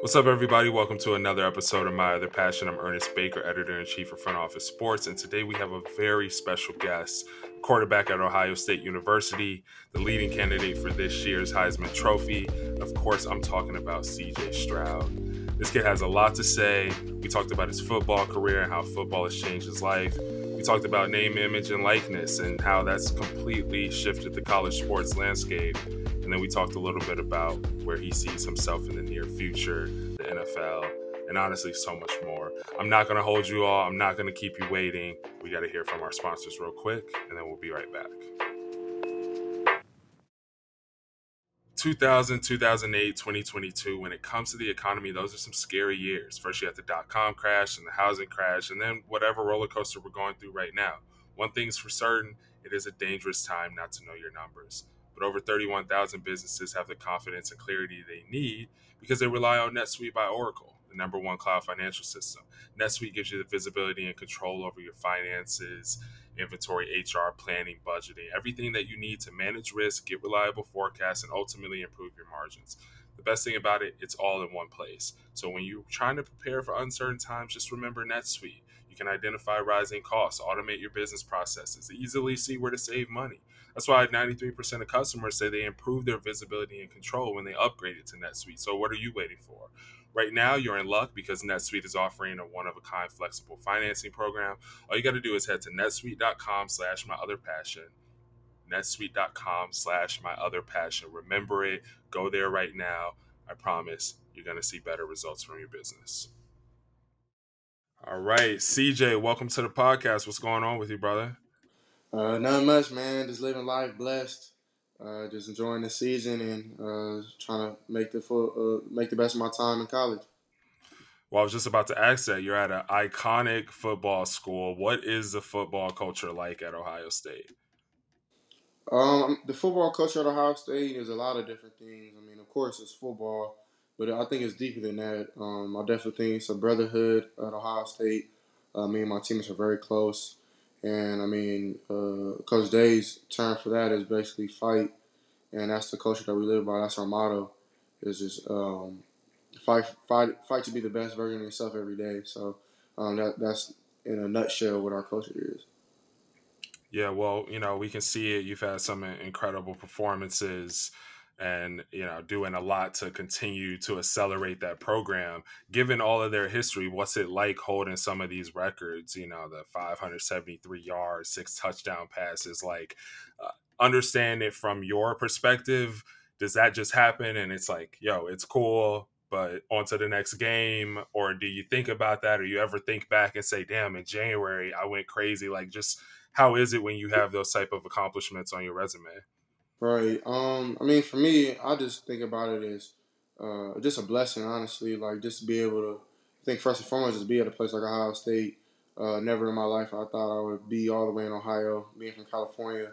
What's up, everybody? Welcome to another episode of My Other Passion. I'm Ernest Baker, editor in chief of Front Office Sports, and today we have a very special guest, quarterback at Ohio State University, the leading candidate for this year's Heisman Trophy. Of course, I'm talking about CJ Stroud. This kid has a lot to say. We talked about his football career and how football has changed his life. We talked about name, image, and likeness and how that's completely shifted the college sports landscape. And then we talked a little bit about where he sees himself in the near future, the NFL, and honestly, so much more. I'm not going to hold you all. I'm not going to keep you waiting. We got to hear from our sponsors real quick, and then we'll be right back. 2000, 2008, 2022, when it comes to the economy, those are some scary years. First, you had the dot com crash and the housing crash, and then whatever roller coaster we're going through right now. One thing's for certain it is a dangerous time not to know your numbers but over 31,000 businesses have the confidence and clarity they need because they rely on NetSuite by Oracle, the number one cloud financial system. NetSuite gives you the visibility and control over your finances, inventory, HR, planning, budgeting, everything that you need to manage risk, get reliable forecasts, and ultimately improve your margins. The best thing about it, it's all in one place. So when you're trying to prepare for uncertain times, just remember NetSuite. You can identify rising costs, automate your business processes, easily see where to save money. That's why 93% of customers say they improve their visibility and control when they upgraded to NetSuite. So what are you waiting for? Right now, you're in luck because NetSuite is offering a one-of-a-kind flexible financing program. All you got to do is head to netsuite.com slash my other passion netsuite.com slash my other passion. Remember it. Go there right now. I promise you're going to see better results from your business. All right. CJ, welcome to the podcast. What's going on with you, brother? Uh, not much, man. Just living life, blessed. Uh, just enjoying the season and uh, trying to make the full, uh, make the best of my time in college. Well, I was just about to ask that. You're at an iconic football school. What is the football culture like at Ohio State? Um, the football culture at Ohio State is a lot of different things. I mean, of course, it's football, but I think it's deeper than that. Um, I definitely think it's a brotherhood at Ohio State. Uh, me and my teammates are very close. And I mean, uh, Coach Day's term for that is basically fight, and that's the culture that we live by. That's our motto. Is just um, fight, fight, fight to be the best version of yourself every day. So um, that that's in a nutshell what our culture is. Yeah, well, you know, we can see it. You've had some incredible performances and you know doing a lot to continue to accelerate that program given all of their history what's it like holding some of these records you know the 573 yards six touchdown passes like uh, understand it from your perspective does that just happen and it's like yo it's cool but on to the next game or do you think about that or you ever think back and say damn in january i went crazy like just how is it when you have those type of accomplishments on your resume Right. Um. I mean, for me, I just think about it as uh, just a blessing, honestly. Like just to be able to I think first and foremost, just be at a place like Ohio State. Uh, never in my life I thought I would be all the way in Ohio, being from California.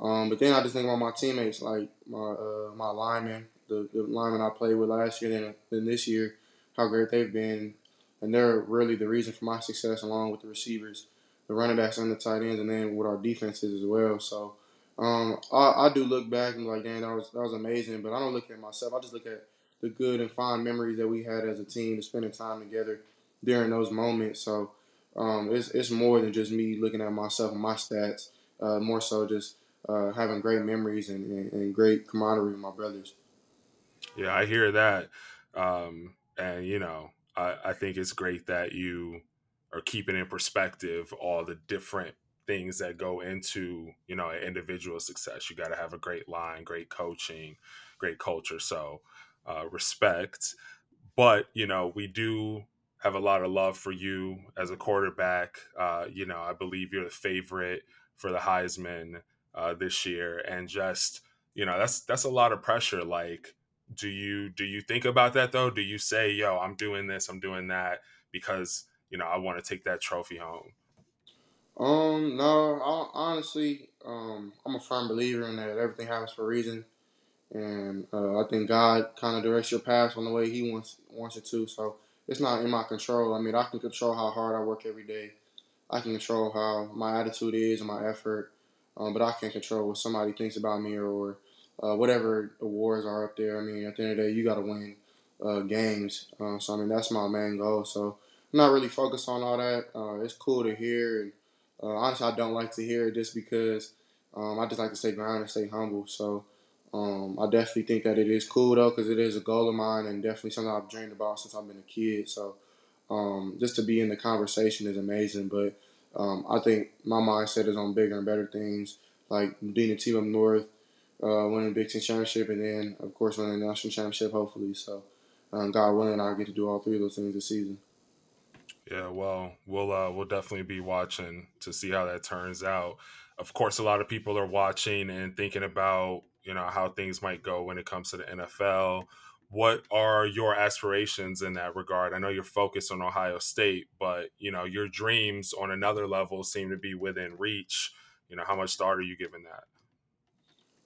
Um, but then I just think about my teammates, like my uh, my linemen, the, the linemen I played with last year and then this year, how great they've been, and they're really the reason for my success, along with the receivers, the running backs, and the tight ends, and then with our defenses as well. So um, I, I do look back and be like, damn, that was that was amazing. But I don't look at myself. I just look at the good and fond memories that we had as a team, spending time together during those moments. So um, it's it's more than just me looking at myself and my stats. Uh, more so just uh, having great memories and, and, and, great camaraderie with my brothers. Yeah, I hear that, um, and you know, I, I think it's great that you are keeping in perspective all the different things that go into you know individual success. You got to have a great line, great coaching, great culture. So uh, respect, but you know we do have a lot of love for you as a quarterback. Uh, you know I believe you're the favorite for the Heisman uh, this year, and just you know that's that's a lot of pressure. Like, do you do you think about that though? Do you say, "Yo, I'm doing this, I'm doing that," because you know I want to take that trophy home? Um, no, I, honestly, um, I'm a firm believer in that everything happens for a reason, and uh, I think God kind of directs your path on the way He wants wants it to. So it's not in my control. I mean, I can control how hard I work every day. I can control how my attitude is and my effort, um, but I can't control what somebody thinks about me or uh, whatever awards are up there. I mean, at the end of the day, you got to win. uh, games. Uh, so I mean that's my main goal. So I'm not really focused on all that. Uh, it's cool to hear, and uh, honestly, I don't like to hear it just because um, I just like to stay grounded and stay humble. So um, I definitely think that it is cool though because it is a goal of mine and definitely something I've dreamed about since I've been a kid. So um, just to be in the conversation is amazing. But um, I think my mindset is on bigger and better things like being a team up north, uh, winning Big Ten championship, and then of course winning the national championship. Hopefully, so um, God willing, I get to do all three of those things this season. Yeah, well, we'll uh, we'll definitely be watching to see how that turns out. Of course, a lot of people are watching and thinking about you know how things might go when it comes to the NFL. What are your aspirations in that regard? I know you're focused on Ohio State, but you know your dreams on another level seem to be within reach. You know, how much thought are you giving that?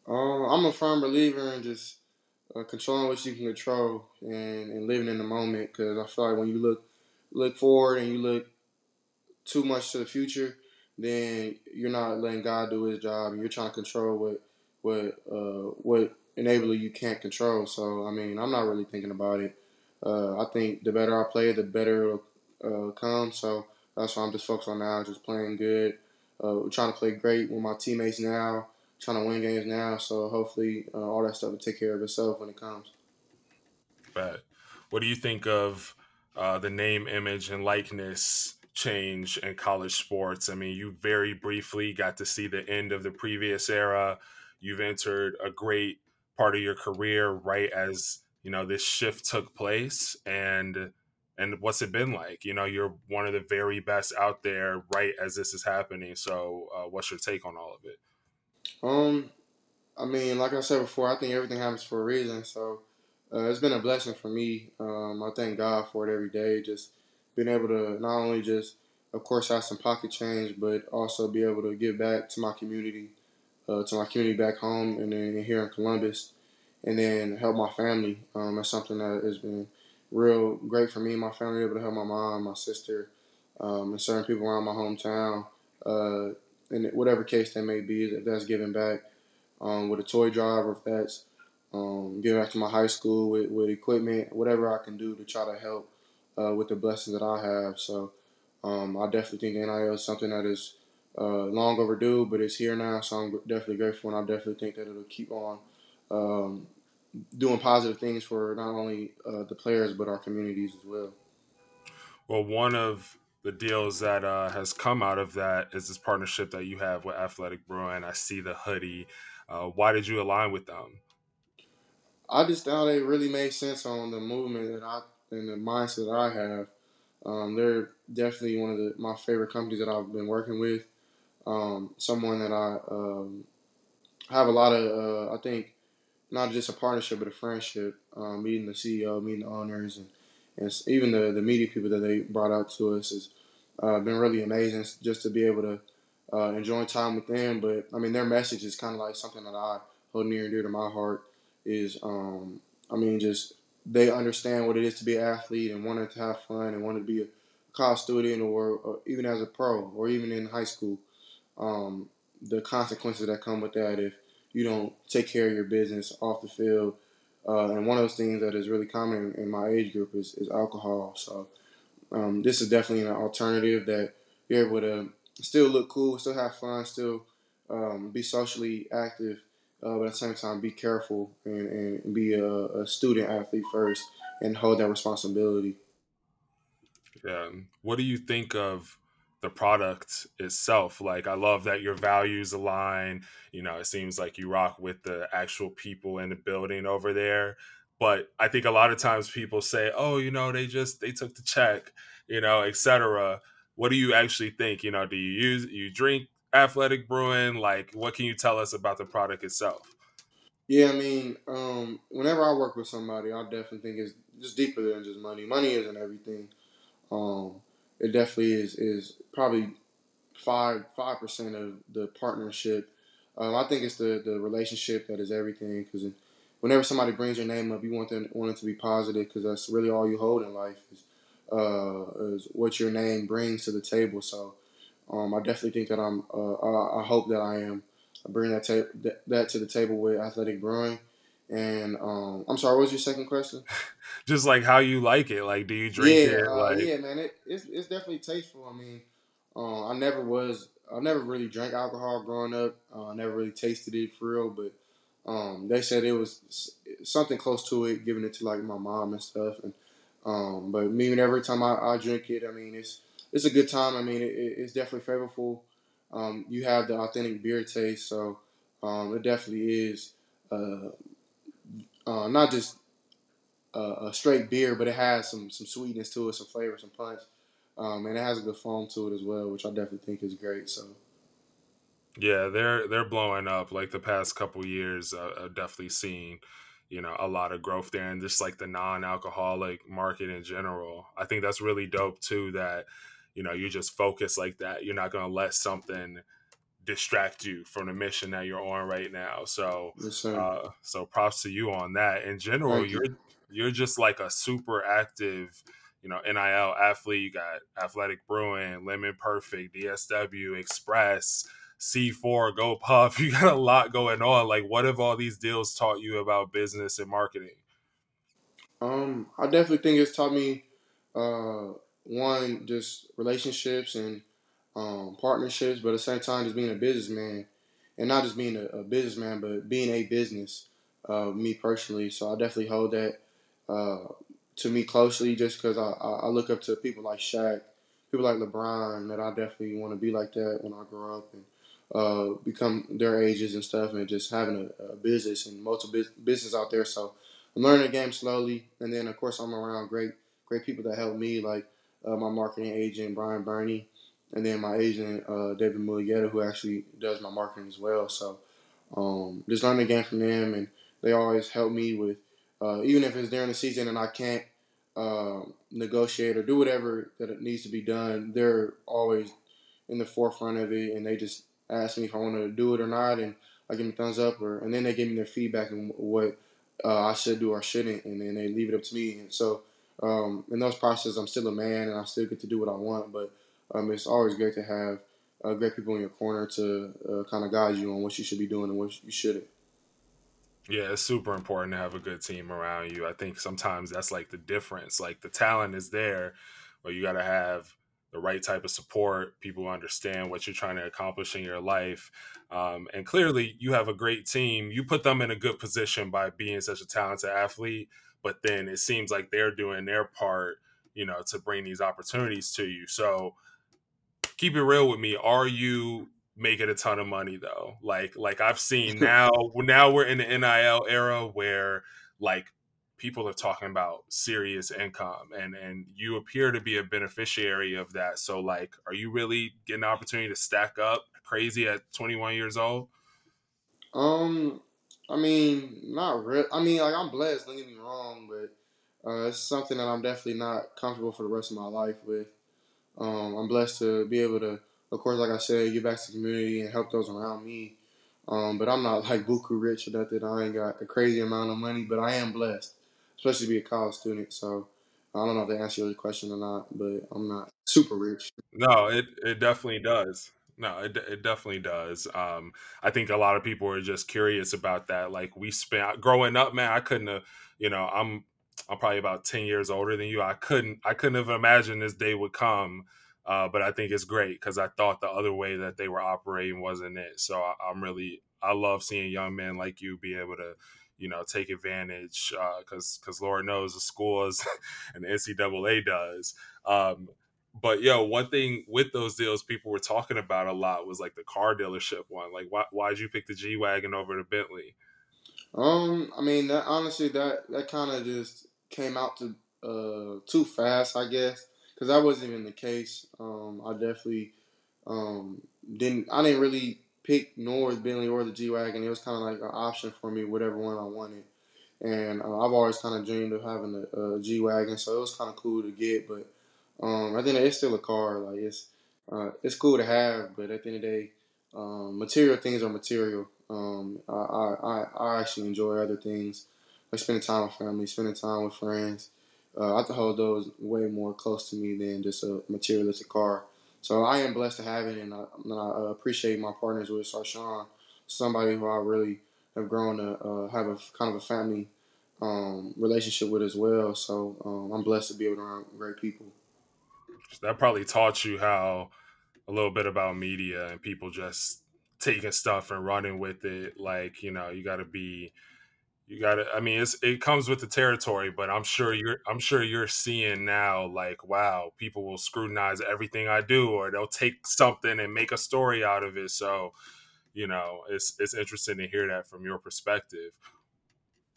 Uh, I'm a firm believer in just uh, controlling what you can control and, and living in the moment because I feel like when you look look forward and you look too much to the future, then you're not letting God do His job, and you're trying to control what what uh, what enabler you can't control. So I mean, I'm not really thinking about it. Uh, I think the better I play, the better it'll uh, come. So that's why I'm just focused on now, just playing good. Uh, trying to play great with my teammates now, trying to win games now. So hopefully, uh, all that stuff will take care of itself when it comes. But what do you think of uh, the name, image, and likeness change in college sports? I mean, you very briefly got to see the end of the previous era. You've entered a great part of your career right as you know this shift took place, and and what's it been like? You know, you're one of the very best out there right as this is happening. So, uh, what's your take on all of it? Um, I mean, like I said before, I think everything happens for a reason. So uh, it's been a blessing for me. Um, I thank God for it every day. Just being able to not only just, of course, have some pocket change, but also be able to give back to my community, uh, to my community back home, and then here in Columbus, and then help my family. Um, that's something that has been real great for me and my family. Able to help my mom, my sister, um, and certain people around my hometown, uh, in whatever case they may be. If that's giving back um, with a toy drive, or if that's um, giving back to my high school with, with equipment, whatever I can do to try to help uh, with the blessings that I have. So um, I definitely think NIL is something that is uh, long overdue, but it's here now. So I'm definitely grateful, and I definitely think that it'll keep on um, doing positive things for not only uh, the players but our communities as well. Well, one of the deals that uh, has come out of that is this partnership that you have with Athletic Brewing. I see the hoodie. Uh, why did you align with them? I just thought it really made sense on the movement that I and the mindset that I have. Um, they're definitely one of the, my favorite companies that I've been working with. Um, someone that I um, have a lot of, uh, I think, not just a partnership but a friendship. Um, meeting the CEO, meeting the owners, and, and even the the media people that they brought out to us has uh, been really amazing. Just to be able to uh, enjoy time with them. But I mean, their message is kind of like something that I hold near and dear to my heart. Is um, I mean, just they understand what it is to be an athlete and wanted to have fun and wanted to be a college student or, or even as a pro or even in high school. Um, the consequences that come with that if you don't take care of your business off the field. Uh, and one of those things that is really common in, my age group is, is alcohol. So um, this is definitely an alternative that you're able to still look cool, still have fun, still um, be socially active, uh, but at the same time be careful and, and be a, a, student athlete first and hold that responsibility. Yeah. What do you think of the product itself. Like I love that your values align. You know, it seems like you rock with the actual people in the building over there. But I think a lot of times people say, "Oh, you know, they just they took the check, you know, etc." What do you actually think? You know, do you use you drink athletic brewing? Like, what can you tell us about the product itself? Yeah, I mean, um, whenever I work with somebody, I definitely think it's just deeper than just money. Money isn't everything. Um, it definitely is is probably five five percent of the partnership. Um, I think it's the the relationship that is everything because whenever somebody brings your name up, you want them want it to be positive because that's really all you hold in life is uh, is what your name brings to the table. So um, I definitely think that I'm. Uh, I, I, hope that I am bringing that, ta- that, that to the table with Athletic Brewing, And um, I'm sorry, what was your second question? Just like how you like it. Like, do you drink Yeah, it? uh, Like, yeah, man. It, it's it's definitely tasteful. I mean, uh, I never was, I never really drank alcohol growing up. Uh, I never really tasted it for real, but um, they said it was something close to it, giving it to like my mom and stuff. And um, but me, every time I, I drink it, I mean, it's it's a good time. I mean, it, it- it's definitely flavorful. Um, you have the authentic beer taste, so um, it definitely is uh, uh, not just a, a straight beer, but it has some some sweetness to it, some flavor, some punch, um, and it has a good foam to it as well, which I definitely think is great. So Yeah, they're they're blowing up. Like the past couple years, uh, I've definitely seen, you know, a lot of growth there, and just like the non-alcoholic market in general. I think that's really dope too. That you know you just focus like that. You're not gonna let something distract you from the mission that you're on right now. So, yes, uh, so props to you on that. In general, Thank you're you. you're just like a super active, you know, NIL athlete. You got Athletic Brewing, Lemon Perfect, DSW Express, C4, Go Puff. You got a lot going on. Like, what have all these deals taught you about business and marketing? Um, I definitely think it's taught me uh, one just relationships and um, partnerships, but at the same time, just being a businessman, and not just being a, a businessman, but being a business. Uh, me personally, so I definitely hold that uh, to me closely, just because I, I, look up to people like Shaq, people like LeBron, that I definitely want to be like that when I grow up and uh, become their ages and stuff, and just having a, a business and multiple bus- business out there. So I'm learning the game slowly, and then of course I'm around great great people that help me, like uh, my marketing agent Brian Burney, and then my agent uh, David Mulugheta, who actually does my marketing as well. So um, just learning the game from them, and they always help me with uh, even if it's during the season and I can't um negotiate or do whatever that it needs to be done. They're always in the forefront of it, and they just ask me if I want to do it or not, and I give them thumbs up, or and then they give me their feedback on what uh, I should do or shouldn't, and then they leave it up to me. And so um, in those processes, I'm still a man, and I still get to do what I want. But um, it's always great to have uh, great people in your corner to uh, kind of guide you on what you should be doing and what you shouldn't. Yeah, it's super important to have a good team around you. I think sometimes that's like the difference. Like the talent is there, but you got to have the right type of support. People understand what you're trying to accomplish in your life. Um, and clearly, you have a great team. You put them in a good position by being such a talented athlete, but then it seems like they're doing their part, you know, to bring these opportunities to you. So, keep it real with me. Are you making a ton of money though? Like like I've seen now now we're in the NIL era where like people are talking about serious income and and you appear to be a beneficiary of that. So like are you really getting the opportunity to stack up crazy at 21 years old? Um, I mean, not real. I mean, like I'm blessed. Don't get me wrong, but uh, it's something that I'm definitely not comfortable for the rest of my life with. Um, I'm blessed to be able to, of course, like I said, give back to the community and help those around me. Um, but I'm not like buku rich or nothing. I ain't got a crazy amount of money, but I am blessed, especially to be a college student. So I don't know if they answer your question or not, but I'm not super rich. No, it it definitely does. No, it it definitely does. Um, I think a lot of people are just curious about that. Like we spent growing up, man. I couldn't have, you know, I'm I'm probably about ten years older than you. I couldn't I couldn't have imagined this day would come. Uh, but I think it's great because I thought the other way that they were operating wasn't it. So I, I'm really I love seeing young men like you be able to, you know, take advantage because because Lord knows the schools and the NCAA does. Um, but yo, one thing with those deals people were talking about a lot was like the car dealership one. Like, why why'd you pick the G wagon over the Bentley? Um, I mean, that honestly, that that kind of just came out to uh too fast, I guess, because that wasn't even the case. Um, I definitely um didn't. I didn't really pick nor the Bentley or the G wagon. It was kind of like an option for me, whatever one I wanted. And uh, I've always kind of dreamed of having a, a G wagon, so it was kind of cool to get. But um, I think it's still a car. Like it's uh, it's cool to have, but at the end of the day, um, material things are material. Um, I, I I actually enjoy other things, like spending time with family, spending time with friends. Uh, I hold those way more close to me than just a materialistic car. So I am blessed to have it, and I, and I uh, appreciate my partners with Sarchione, somebody who I really have grown to uh, have a kind of a family um, relationship with as well. So um, I'm blessed to be around great people. That probably taught you how a little bit about media and people just taking stuff and running with it. Like you know, you got to be you got to i mean it's, it comes with the territory but i'm sure you're i'm sure you're seeing now like wow people will scrutinize everything i do or they'll take something and make a story out of it so you know it's it's interesting to hear that from your perspective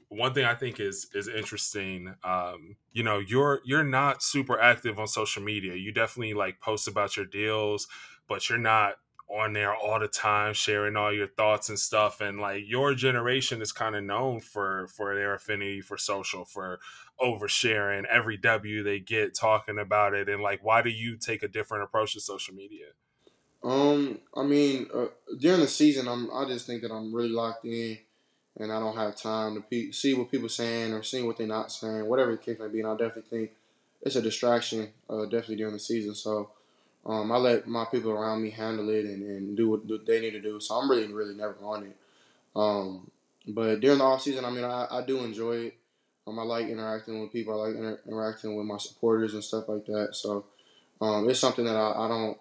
one thing I think is is interesting. Um, you know, you're you're not super active on social media. You definitely like post about your deals, but you're not on there all the time sharing all your thoughts and stuff. And like your generation is kind of known for for their affinity for social, for oversharing every W they get talking about it. And like, why do you take a different approach to social media? Um, I mean, uh, during the season, I'm I just think that I'm really locked in and I don't have time to pe- see what people saying or seeing what they're not saying, whatever the case may be. And I definitely think it's a distraction, uh, definitely during the season. So um, I let my people around me handle it and, and do what they need to do. So I'm really, really never on it. Um, but during the off season, I mean, I, I do enjoy it. Um, I like interacting with people. I like inter- interacting with my supporters and stuff like that. So um, it's something that I, I don't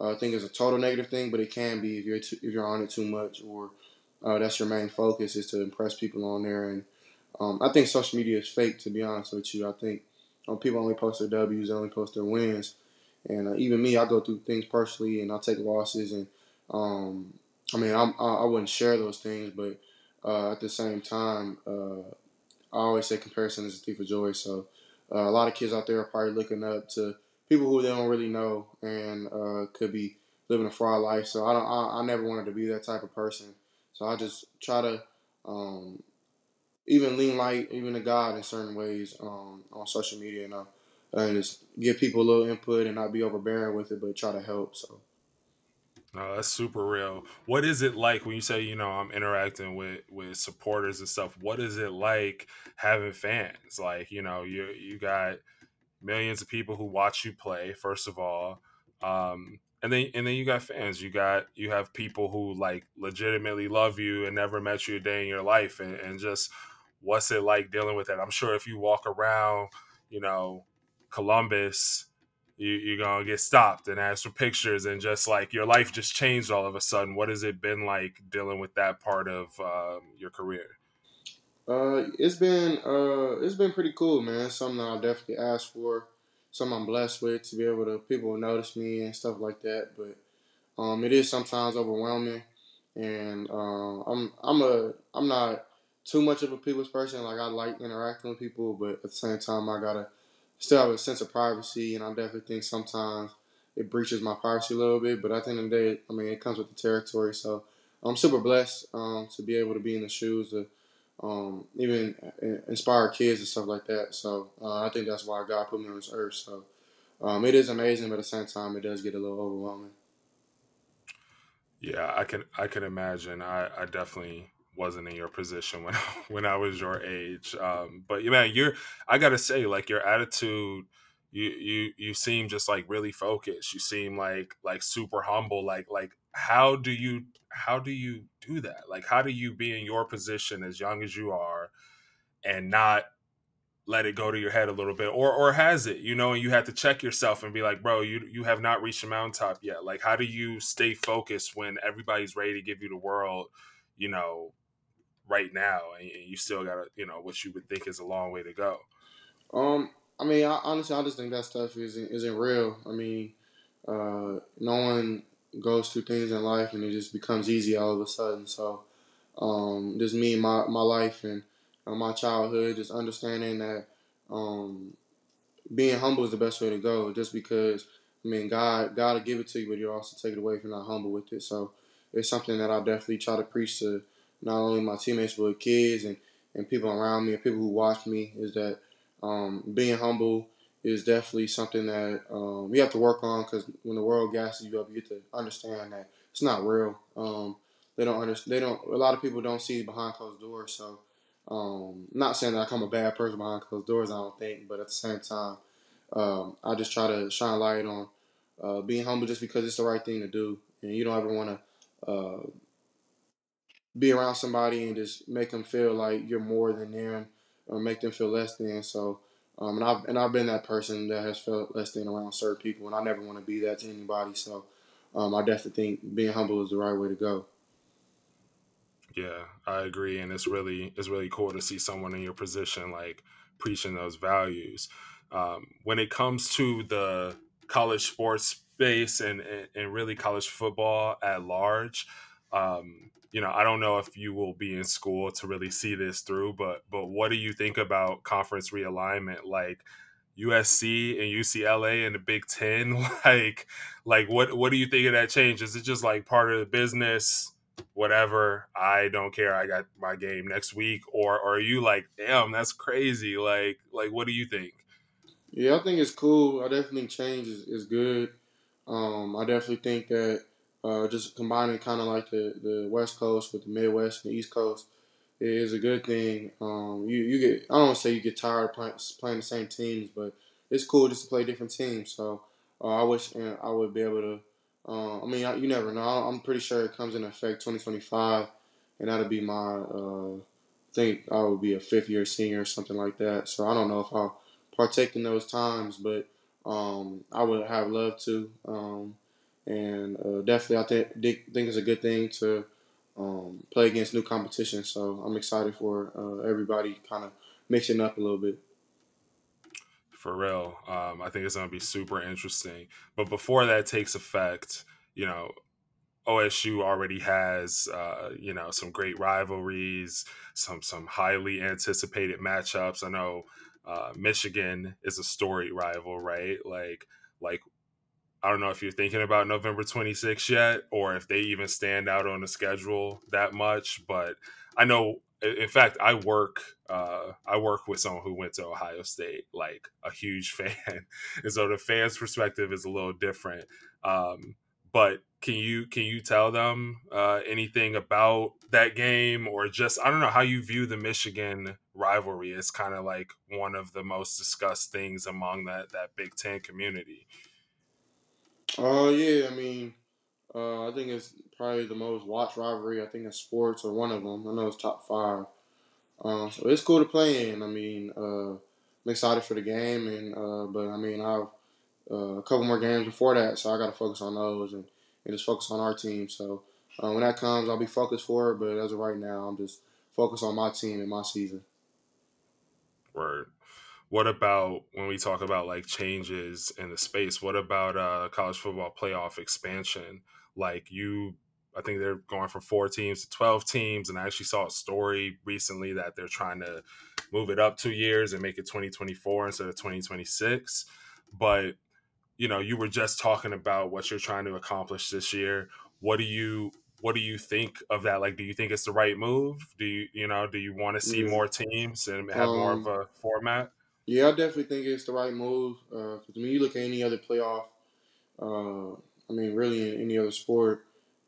uh, think is a total negative thing, but it can be if you're too, if you're on it too much or uh, that's your main focus is to impress people on there. And um, I think social media is fake, to be honest with you. I think um, people only post their W's, they only post their wins. And uh, even me, I go through things personally and I take losses. And um, I mean, I'm, I, I wouldn't share those things, but uh, at the same time, uh, I always say comparison is a thief of joy. So uh, a lot of kids out there are probably looking up to people who they don't really know and uh, could be living a fraud life. So I don't. I, I never wanted to be that type of person. So I just try to um, even lean light, even to God in certain ways um, on social media, and, and just give people a little input and not be overbearing with it, but try to help. So. That's super real. What is it like when you say, you know, I'm interacting with with supporters and stuff? What is it like having fans? Like, you know, you you got millions of people who watch you play. First of all, um, and then and then you got fans. You got you have people who like legitimately love you and never met you a day in your life, and, and just what's it like dealing with that? I'm sure if you walk around, you know, Columbus, you, you're gonna get stopped and asked for pictures, and just like your life just changed all of a sudden. What has it been like dealing with that part of um, your career? Uh, it's been uh, it's been pretty cool, man. Something I'll definitely ask for. Something I'm blessed with to be able to people notice me and stuff like that. But um, it is sometimes overwhelming, and uh, I'm I'm a I'm not too much of a people's person. Like I like interacting with people, but at the same time, I gotta still have a sense of privacy, and I definitely think sometimes it breaches my privacy a little bit. But at the end of the day, I mean, it comes with the territory. So I'm super blessed um, to be able to be in the shoes of um, even inspire kids and stuff like that. So uh, I think that's why God put me on this earth. So um, it is amazing, but at the same time, it does get a little overwhelming. Yeah, I can I can imagine. I, I definitely wasn't in your position when when I was your age. Um, but man, you're I gotta say, like your attitude, you you you seem just like really focused. You seem like like super humble. Like like how do you how do you do that? Like how do you be in your position as young as you are and not let it go to your head a little bit or or has it you know and you have to check yourself and be like bro you you have not reached the mountaintop yet like how do you stay focused when everybody's ready to give you the world you know right now and, you still got you know what you would think is a long way to go um i mean I, honestly i just think that stuff isn't isn't real i mean uh no one goes through things in life and it just becomes easy all of a sudden so um just me and my my life and my childhood, just understanding that um, being humble is the best way to go. Just because I mean, God, God will give it to you, but you also take it away if you're not humble with it. So it's something that I definitely try to preach to not only my teammates but kids and, and people around me and people who watch me is that um, being humble is definitely something that um, we have to work on because when the world gasses you up, you get to understand that it's not real. Um, they don't understand. They don't. A lot of people don't see behind closed doors. So um, not saying that I'm a bad person behind closed doors, I don't think, but at the same time, um, I just try to shine light on uh, being humble just because it's the right thing to do, and you don't ever want to uh, be around somebody and just make them feel like you're more than them or make them feel less than. So, um, and I've and I've been that person that has felt less than around certain people, and I never want to be that to anybody. So, um, I definitely think being humble is the right way to go. Yeah, I agree, and it's really it's really cool to see someone in your position like preaching those values. Um, when it comes to the college sports space and, and, and really college football at large, um, you know, I don't know if you will be in school to really see this through, but but what do you think about conference realignment? Like USC and UCLA and the Big Ten, like like what what do you think of that change? Is it just like part of the business? Whatever, I don't care. I got my game next week, or, or are you like, damn, that's crazy? Like, like, what do you think? Yeah, I think it's cool. I definitely think change is, is good. Um, I definitely think that uh, just combining kind of like the, the West Coast with the Midwest and the East Coast is a good thing. Um, you you get I don't want to say you get tired of playing, playing the same teams, but it's cool just to play different teams. So uh, I wish uh, I would be able to. Uh, I mean, I, you never know. I'm pretty sure it comes in effect 2025, and that'll be my. Uh, I think I would be a fifth year senior or something like that. So I don't know if I'll partake in those times, but um, I would have loved to. Um, and uh, definitely, I think think it's a good thing to um, play against new competition. So I'm excited for uh, everybody kind of mixing up a little bit. For real, um, I think it's going to be super interesting. But before that takes effect, you know, OSU already has uh, you know some great rivalries, some some highly anticipated matchups. I know uh, Michigan is a story rival, right? Like like I don't know if you're thinking about November 26th yet, or if they even stand out on the schedule that much. But I know, in fact, I work uh, I work with someone who went to Ohio State, like a huge fan, and so the fans' perspective is a little different. Um, but can you can you tell them uh, anything about that game or just I don't know how you view the Michigan rivalry? It's kind of like one of the most discussed things among that that Big Ten community. Oh uh, yeah, I mean, uh, I think it's probably the most watched rivalry. I think in sports or one of them. I know it's top five. Uh, so it's cool to play in. I mean, uh, I'm excited for the game, and uh, but I mean, I've uh, a couple more games before that, so I got to focus on those and, and just focus on our team. So uh, when that comes, I'll be focused for it. But as of right now, I'm just focused on my team and my season. Word. What about when we talk about like changes in the space? What about uh, college football playoff expansion? Like you, I think they're going from four teams to twelve teams, and I actually saw a story recently that they're trying to move it up two years and make it 2024 instead of 2026. But you know, you were just talking about what you're trying to accomplish this year. What do you what do you think of that? Like, do you think it's the right move? Do you you know do you want to see more teams and have um, more of um, a format? Yeah, I definitely think it's the right move. Because uh, when you look at any other playoff, uh, I mean, really in any other sport,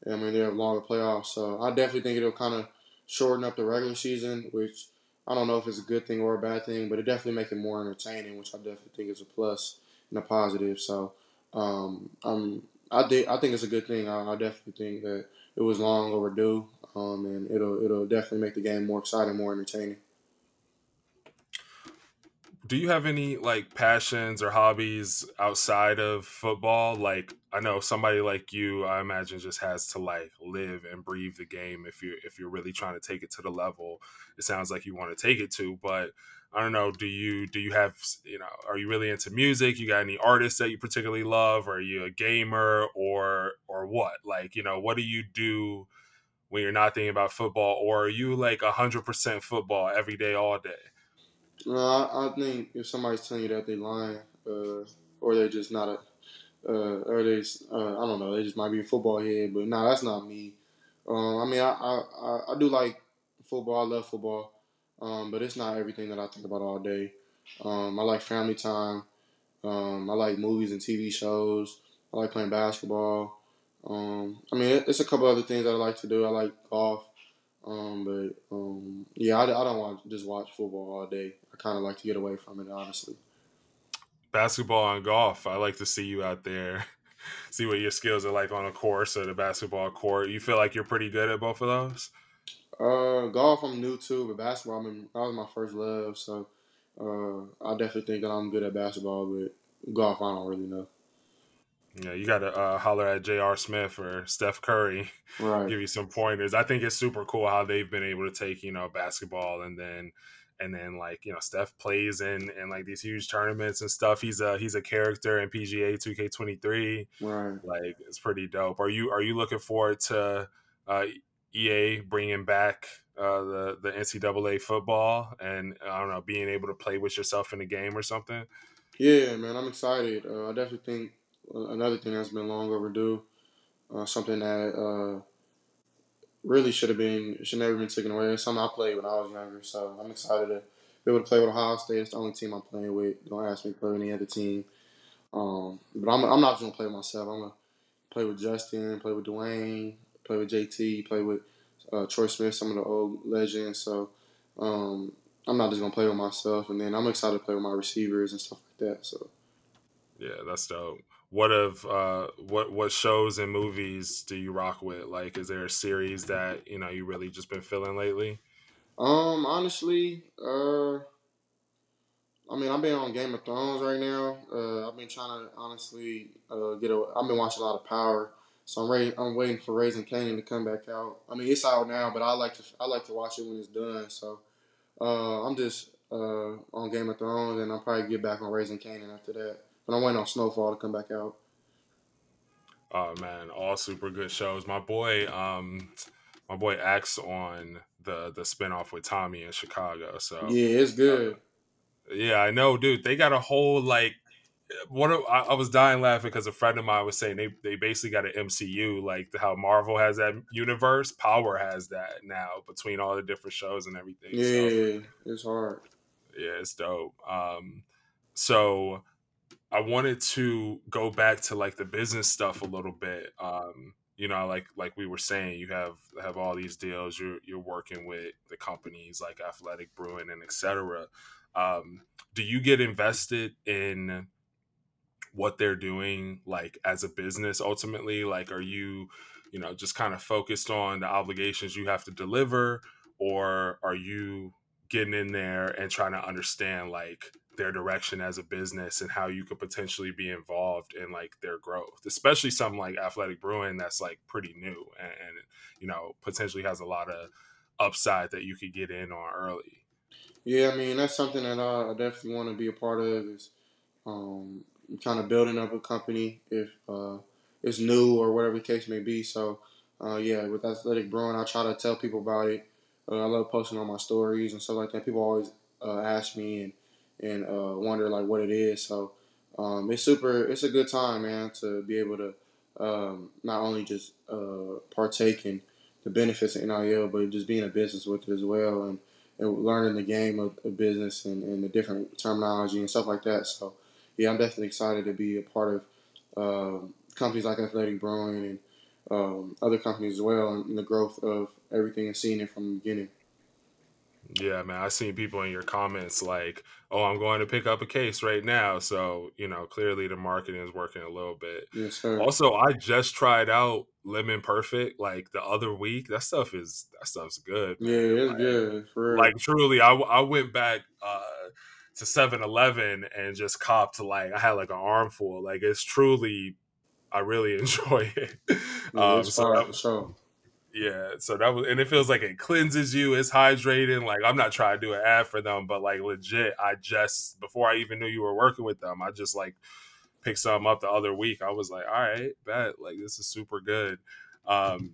I mean, they have longer playoffs. So I definitely think it'll kind of shorten up the regular season, which I don't know if it's a good thing or a bad thing, but it definitely make it more entertaining, which I definitely think is a plus and a positive. So um, I'm, I, de- I think it's a good thing. I, I, definitely think that it was long overdue, um, and it'll it'll definitely make the game more exciting, more entertaining do you have any like passions or hobbies outside of football? Like i know somebody like you i imagine just has to like live and breathe the game if you're if you're really trying to take it to the level it sounds like you want to take it to but i don't know do you do you have you know are you really into music? You got any artists that you particularly love? Are you a gamer or or what? Like you know what do you do when you're not thinking about football or are you like 100% football every day all day no, I, I think if somebody's telling you that they're lying, uh, or they're just not a, uh, or they, uh, I don't know, they just might be a football head. But no, that's not me. Um, I mean, I, I, I do like football. I love football, um, but it's not everything that I think about all day. Um, I like family time. Um, I like movies and TV shows. I like playing basketball. Um, I mean, it's a couple other things that I like to do. I like golf. Um, but um, yeah, I, I don't want to just watch football all day. I kind of like to get away from it, honestly. Basketball and golf. I like to see you out there, see what your skills are like on a course or the basketball court. You feel like you're pretty good at both of those? Uh, golf I'm new to, but basketball I mean, that was my first love. So uh, I definitely think that I'm good at basketball, but golf I don't really know. Yeah, you got to uh, holler at J.R. Smith or Steph Curry, Right, give you some pointers. I think it's super cool how they've been able to take you know basketball and then and then like you know Steph plays in in like these huge tournaments and stuff. He's a he's a character in PGA 2K23. right. Like it's pretty dope. Are you are you looking forward to uh, EA bringing back uh, the the NCAA football and I don't know being able to play with yourself in the game or something? Yeah, man, I'm excited. Uh, I definitely think another thing that's been long overdue, uh, something that uh, really should have been should never been taken away. It's something I played when I was younger, so I'm excited to be able to play with Ohio State. It's the only team I'm playing with. Don't ask me to play with any other team. Um, but I'm I'm not just gonna play myself. I'm gonna play with Justin, play with Dwayne, play with JT, play with uh, Troy Smith, some of the old legends. So um, I'm not just gonna play with myself, and then I'm excited to play with my receivers and stuff like that. So. Yeah, that's dope. What of uh what what shows and movies do you rock with? Like is there a series that, you know, you really just been feeling lately? Um, honestly, uh, I mean, I've been on Game of Thrones right now. Uh, I've been trying to honestly uh, get. I've been watching a lot of Power, so I'm ready. I'm waiting for Raising Kanan to come back out. I mean, it's out now, but I like to. I like to watch it when it's done. So uh, I'm just uh, on Game of Thrones, and I'll probably get back on Raising Kanan after that. But I'm waiting on Snowfall to come back out. Oh man, all super good shows. My boy um my boy acts on the the spinoff with Tommy in Chicago. So Yeah, it's uh, good. yeah, I know, dude. They got a whole like what I was dying laughing because a friend of mine was saying they they basically got an MCU like how Marvel has that universe, Power has that now between all the different shows and everything. So Yeah, it's hard. yeah, it's dope. Um, so I wanted to go back to like the business stuff a little bit. Um, you know, like like we were saying, you have have all these deals. You're you're working with the companies like Athletic Brewing and etc. Um, do you get invested in what they're doing like as a business ultimately like are you you know just kind of focused on the obligations you have to deliver or are you getting in there and trying to understand like their direction as a business and how you could potentially be involved in like their growth especially something like athletic brewing that's like pretty new and, and you know potentially has a lot of upside that you could get in on early Yeah, I mean that's something that I, definitely want to be a part of. Is um, kind of building up a company if uh, it's new or whatever the case may be. So, uh, yeah, with Athletic Brewing, I try to tell people about it. Uh, I love posting on my stories and stuff like that. People always uh, ask me and and uh, wonder like what it is. So, um, it's super. It's a good time, man, to be able to um, not only just uh, partake in the benefits of NIL, but just being a business with it as well, and, and learning the game of, of business and, and the different terminology and stuff like that. So, yeah, I'm definitely excited to be a part of um, companies like Athletic Brewing and um, other companies as well, and the growth of everything and seeing it from the beginning. Yeah, man. I seen people in your comments like, "Oh, I'm going to pick up a case right now." So you know, clearly the marketing is working a little bit. Yes, sir. Also, I just tried out Lemon Perfect like the other week. That stuff is that stuff's good, Yeah, it's Like, good for real. like truly, I I went back uh to Seven Eleven and just copped like I had like an armful. Like it's truly, I really enjoy it. Yeah, Um, so that for sure. Yeah, so that was, and it feels like it cleanses you. It's hydrating. Like I'm not trying to do an ad for them, but like legit, I just before I even knew you were working with them, I just like picked some up the other week. I was like, all right, bet like this is super good. Um,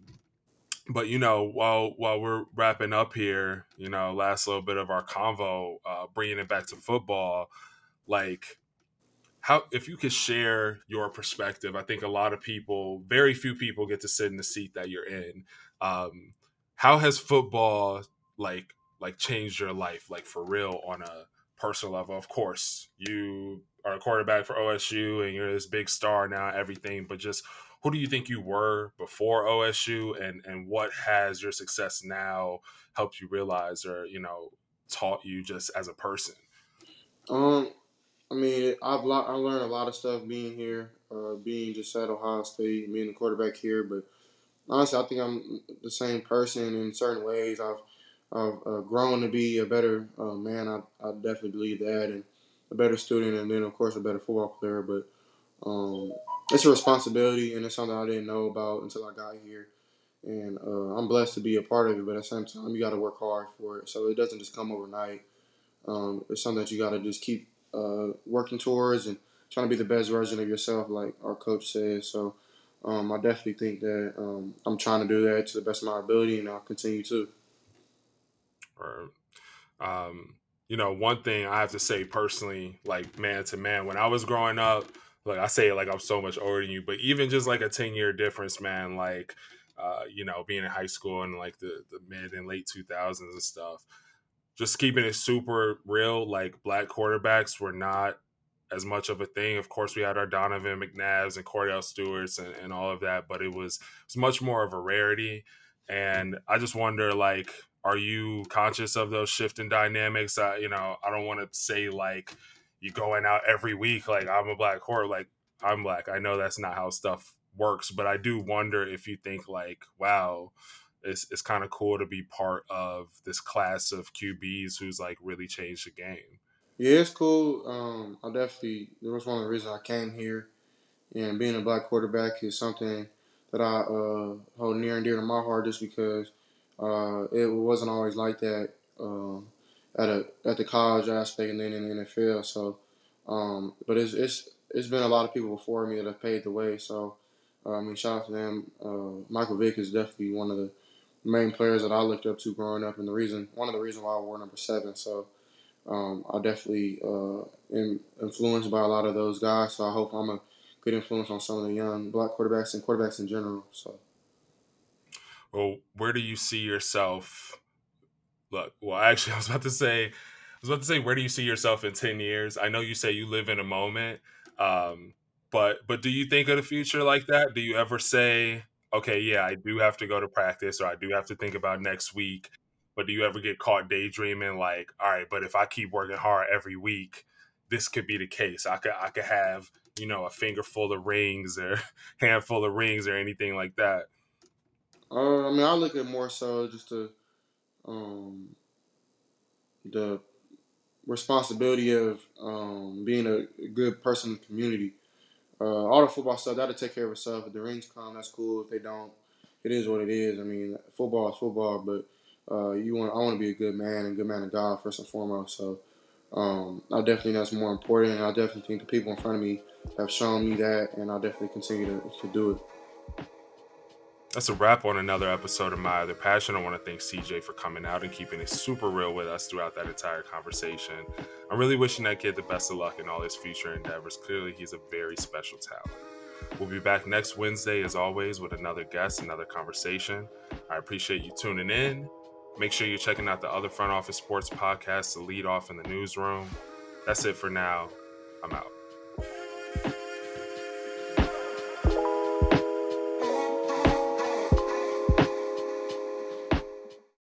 but you know, while while we're wrapping up here, you know, last little bit of our convo, uh, bringing it back to football, like how if you could share your perspective i think a lot of people very few people get to sit in the seat that you're in um how has football like like changed your life like for real on a personal level? Of course you are a quarterback for osu and you're this big star now everything but just who do you think you were before osu and and what has your success now helped you realize or you know taught you just as a person? Um, I mean, I've lo- I learned a lot of stuff being here, uh, being just at Ohio State, being the quarterback here, but honestly, I think I'm the same person in certain ways. I've I've uh, grown to be a better uh, man. I, I definitely believe that, and a better student, and then of course a better football player. But um, it's a responsibility, and it's something I didn't know about until I got here. And uh, I'm blessed to be a part of it, but at the same time, you got to work hard for it. So it doesn't just come overnight. Um, it's something that you got to just keep uh, working towards and trying to be the best version of yourself, like our coach says. So um, I definitely think that um, I'm trying to do that to the best of my ability, and I'll continue to. Or, um, you know, one thing I have to say personally, like man to man, when I was growing up, like I say like I'm so much older than you, but even just like a 10 year difference, man, like, uh, you know, being in high school and like the, the mid and late 2000s and stuff, just keeping it super real, like black quarterbacks were not as much of a thing. Of course, we had our Donovan McNabbs and Kordell Stewarts and, and all of that, but it was, it was much more of a rarity. And I just wonder, like, are you conscious of those shifting dynamics? Uh, you know, I don't want to say like you going out every week like I'm a black whore, like I'm black. I know that's not how stuff works, but I do wonder if you think like, wow, it's it's kind of cool to be part of this class of QBs who's like really changed the game. Yeah, it's cool. Um, I definitely that was one of the reasons I came here, and being a black quarterback is something that I uh, hold near and dear to my heart, just because uh, it wasn't always like that um, at a at the college aspect and then in the NFL. So, um, but it's it's it's been a lot of people before me that have paved the way. So, uh, I mean, shout out to them. Uh, Michael Vick is definitely one of the main players that I looked up to growing up, and the reason one of the reasons why I wore number seven. So. Um, I definitely uh, am influenced by a lot of those guys, so I hope I'm a good influence on some of the young black quarterbacks and quarterbacks in general. So well, where do you see yourself? Look, well, actually, I was about to say, I was about to say, where do you see yourself in ten years? I know you say you live in a moment, um, but but do you think of the future like that? Do you ever say, okay, yeah, I do have to go to practice, or I do have to think about next week? But do you ever get caught daydreaming, like, all right, but if I keep working hard every week, this could be the case. I could I could have you know a finger full of rings or handful of rings or anything like that. Uh, I mean, I look at more so just the um, the responsibility of um, being a good person in the community. Uh, all the football stuff that'll take care of itself. If the rings come, that's cool. If they don't, it is what it is. I mean, football is football, but uh, you want I want to be a good man and good man of God first and foremost. So um, I definitely that's more important, and I definitely think the people in front of me have shown me that, and I'll definitely continue to, to do it. That's a wrap on another episode of My Other Passion. I want to thank CJ for coming out and keeping it super real with us throughout that entire conversation. I'm really wishing that kid the best of luck in all his future endeavors. Clearly, he's a very special talent. We'll be back next Wednesday, as always, with another guest, another conversation. I appreciate you tuning in. Make sure you're checking out the other front office sports podcasts, the lead off in the newsroom. That's it for now. I'm out.